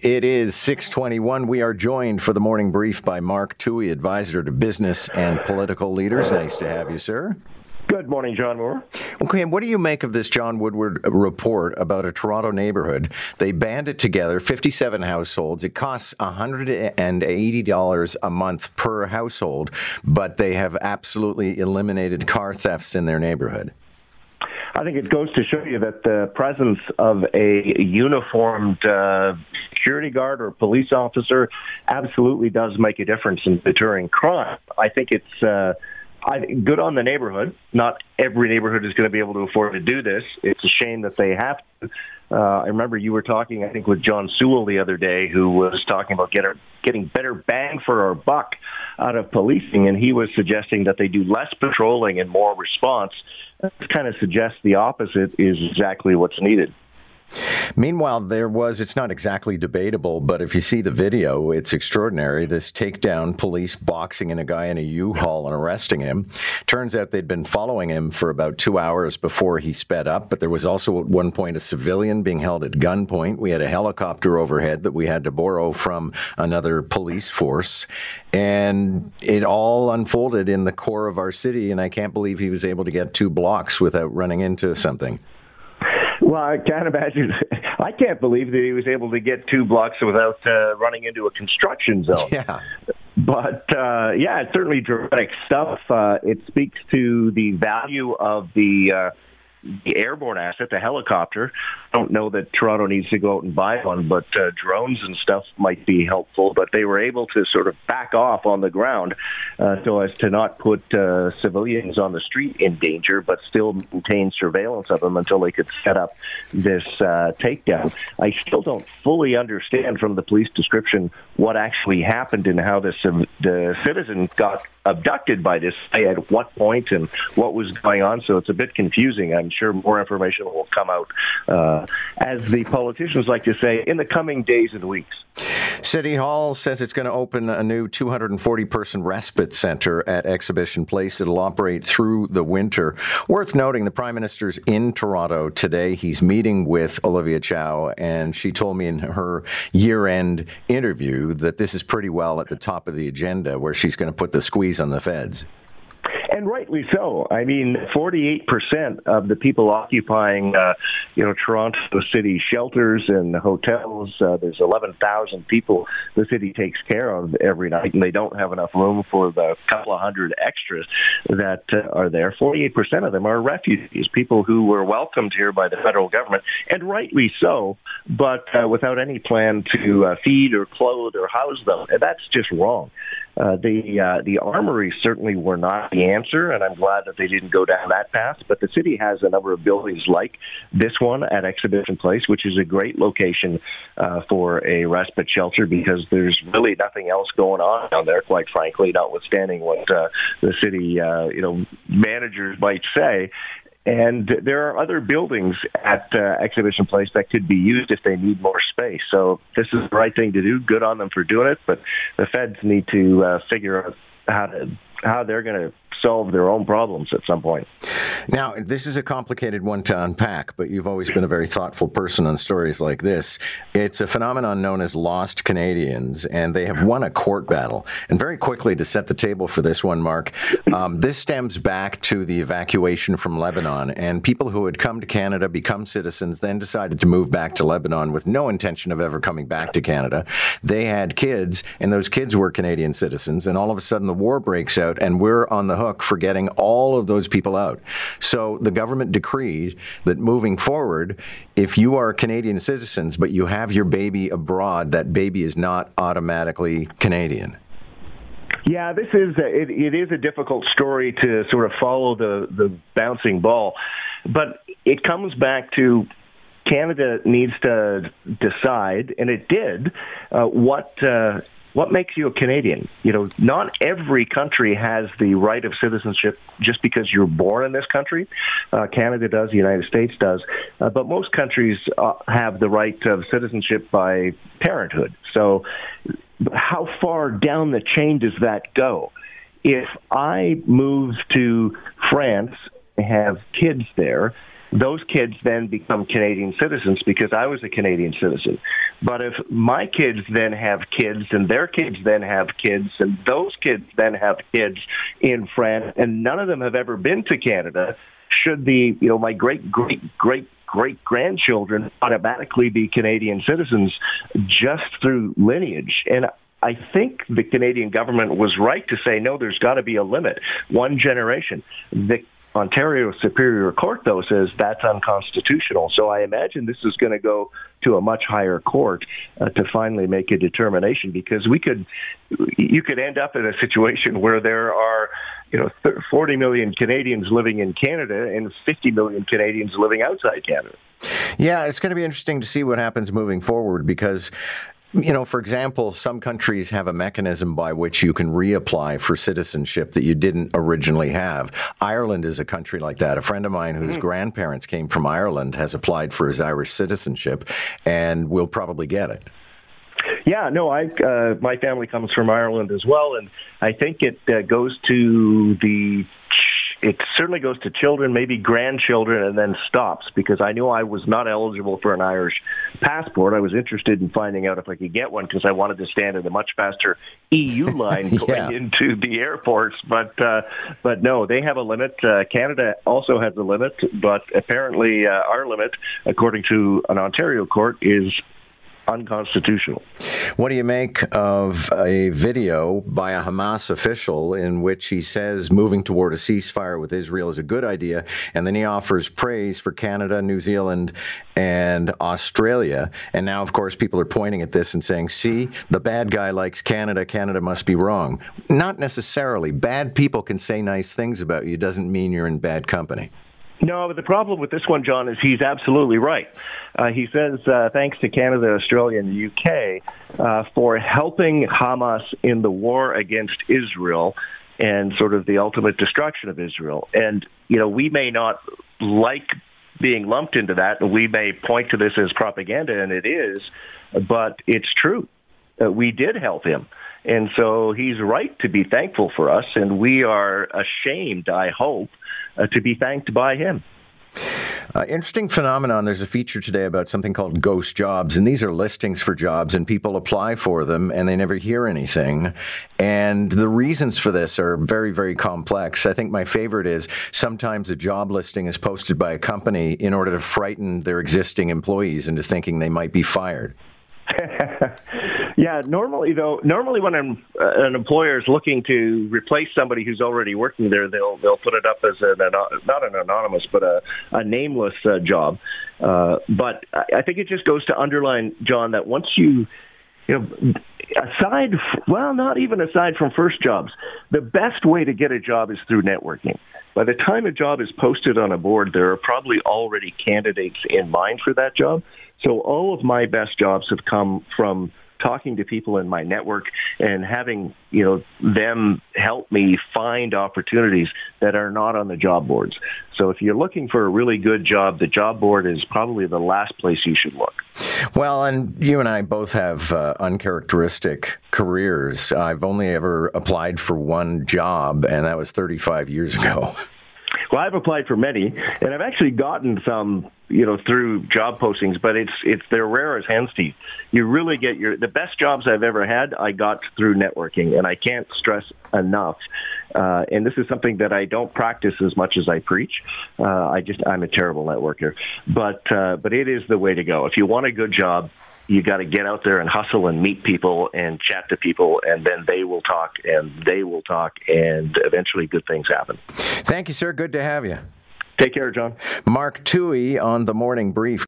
It is 621. We are joined for the morning brief by Mark Towhey, advisor to business and political leaders. Nice to have you, sir. Good morning, John Moore. Okay, and what do you make of this John Woodward report about a Toronto neighborhood? They banded together 57 households. It costs $180 a month per household, but they have absolutely eliminated car thefts in their neighborhood. I think it goes to show you that the presence of a uniformed uh, security guard or police officer absolutely does make a difference in deterring crime. I think it's uh, I, good on the neighborhood. Not every neighborhood is going to be able to afford to do this. It's a shame that they have to. Uh, I remember you were talking, I think, with John Sewell the other day, who was talking about get our, getting better bang for our buck out of policing, and he was suggesting that they do less patrolling and more response. That kind of suggests the opposite is exactly what's needed. Meanwhile, there was, it's not exactly debatable, but if you see the video, it's extraordinary. This takedown, police boxing in a guy in a U Haul and arresting him. Turns out they'd been following him for about two hours before he sped up, but there was also at one point a civilian being held at gunpoint. We had a helicopter overhead that we had to borrow from another police force. And it all unfolded in the core of our city, and I can't believe he was able to get two blocks without running into something. Well, I can't imagine. I can't believe that he was able to get two blocks without uh, running into a construction zone. Yeah. But uh, yeah, it's certainly dramatic stuff. Uh, it speaks to the value of the uh, the airborne asset, the helicopter. I don't know that Toronto needs to go out and buy one, but uh, drones and stuff might be helpful. But they were able to sort of back off on the ground uh, so as to not put uh, civilians on the street in danger, but still maintain surveillance of them until they could set up this uh, takedown. I still don't fully understand from the police description what actually happened and how this the citizen got abducted by this at what point and what was going on. So it's a bit confusing. I'm sure more information will come out, uh, as the politicians like to say, in the coming days and weeks. City Hall says it's going to open a new 240 person respite center at Exhibition Place. It'll operate through the winter. Worth noting, the Prime Minister's in Toronto today. He's meeting with Olivia Chow, and she told me in her year end interview that this is pretty well at the top of the agenda where she's going to put the squeeze on the feds and rightly so. I mean, 48% of the people occupying, uh, you know, Toronto City shelters and hotels, uh, there's 11,000 people the city takes care of every night, and they don't have enough room for the couple of hundred extras that uh, are there. 48% of them are refugees, people who were welcomed here by the federal government, and rightly so, but uh, without any plan to uh, feed or clothe or house them. And that's just wrong. Uh, the uh, the armories certainly were not the answer, and I'm glad that they didn't go down that path. But the city has a number of buildings like this one at Exhibition Place, which is a great location uh, for a respite shelter because there's really nothing else going on down there. Quite frankly, notwithstanding what uh, the city uh, you know managers might say. And there are other buildings at uh, Exhibition Place that could be used if they need more space. So this is the right thing to do. Good on them for doing it, but the feds need to uh, figure out how to how they're going to solve their own problems at some point. Now, this is a complicated one to unpack, but you've always been a very thoughtful person on stories like this. It's a phenomenon known as lost Canadians, and they have won a court battle. And very quickly, to set the table for this one, Mark, um, this stems back to the evacuation from Lebanon, and people who had come to Canada, become citizens, then decided to move back to Lebanon with no intention of ever coming back to Canada. They had kids, and those kids were Canadian citizens, and all of a sudden the war breaks out, and we're on the hook for getting all of those people out. So the government decreed that moving forward, if you are Canadian citizens but you have your baby abroad, that baby is not automatically Canadian. Yeah, this is a, it, it is a difficult story to sort of follow the the bouncing ball, but it comes back to Canada needs to decide, and it did, uh, what uh, what makes you a Canadian? You know, not every country has the right of citizenship just because you're born in this country. Uh, Canada does, the United States does, uh, but most countries uh, have the right of citizenship by parenthood. So, how far down the chain does that go? If I move to France, have kids there, those kids then become Canadian citizens because I was a Canadian citizen. But if my kids then have kids and their kids then have kids and those kids then have kids in France and none of them have ever been to Canada, should the, you know, my great, great, great great grandchildren automatically be Canadian citizens just through lineage. And I think the Canadian government was right to say, no, there's got to be a limit. One generation. The Ontario Superior Court, though, says that's unconstitutional. So I imagine this is going to go to a much higher court uh, to finally make a determination because we could, you could end up in a situation where there are, you know, 40 million Canadians living in Canada and 50 million Canadians living outside Canada. Yeah, it's going to be interesting to see what happens moving forward because you know, for example, some countries have a mechanism by which you can reapply for citizenship that you didn't originally have. Ireland is a country like that. A friend of mine whose mm. grandparents came from Ireland has applied for his Irish citizenship and will probably get it. Yeah, no, I uh, my family comes from Ireland as well, and I think it uh, goes to the it certainly goes to children, maybe grandchildren, and then stops because I knew I was not eligible for an Irish passport. I was interested in finding out if I could get one because I wanted to stand in a much faster EU line going yeah. into the airports. But uh, but no, they have a limit. Uh, Canada also has a limit, but apparently uh, our limit, according to an Ontario court, is unconstitutional. What do you make of a video by a Hamas official in which he says moving toward a ceasefire with Israel is a good idea, and then he offers praise for Canada, New Zealand, and Australia. And now, of course, people are pointing at this and saying, see, the bad guy likes Canada, Canada must be wrong. Not necessarily. Bad people can say nice things about you, doesn't mean you're in bad company. No, but the problem with this one, John, is he's absolutely right. Uh, he says uh, thanks to Canada, Australia, and the UK uh, for helping Hamas in the war against Israel and sort of the ultimate destruction of Israel. And, you know, we may not like being lumped into that, and we may point to this as propaganda, and it is, but it's true. We did help him. And so he's right to be thankful for us, and we are ashamed, I hope, uh, to be thanked by him. Uh, interesting phenomenon. There's a feature today about something called ghost jobs, and these are listings for jobs, and people apply for them and they never hear anything. And the reasons for this are very, very complex. I think my favorite is sometimes a job listing is posted by a company in order to frighten their existing employees into thinking they might be fired. yeah, normally though, normally when an, uh, an employer is looking to replace somebody who's already working there, they'll they'll put it up as an not an anonymous but a, a nameless uh, job. Uh, but I think it just goes to underline, John, that once you you know, aside, well, not even aside from first jobs, the best way to get a job is through networking. By the time a job is posted on a board, there are probably already candidates in mind for that job. So all of my best jobs have come from talking to people in my network and having you know them help me find opportunities that are not on the job boards. So if you're looking for a really good job, the job board is probably the last place you should look. Well, and you and I both have uh, uncharacteristic careers. I've only ever applied for one job, and that was 35 years ago. Well, I've applied for many, and I've actually gotten some, you know, through job postings. But it's it's they're rare as hen's teeth. You really get your the best jobs I've ever had. I got through networking, and I can't stress enough. Uh, and this is something that I don't practice as much as I preach. Uh, I just I'm a terrible networker, but uh, but it is the way to go. If you want a good job, you got to get out there and hustle and meet people and chat to people, and then they will talk and they will talk, and eventually good things happen. Thank you, sir. Good to have you. Take care, John. Mark Towhey on the morning brief.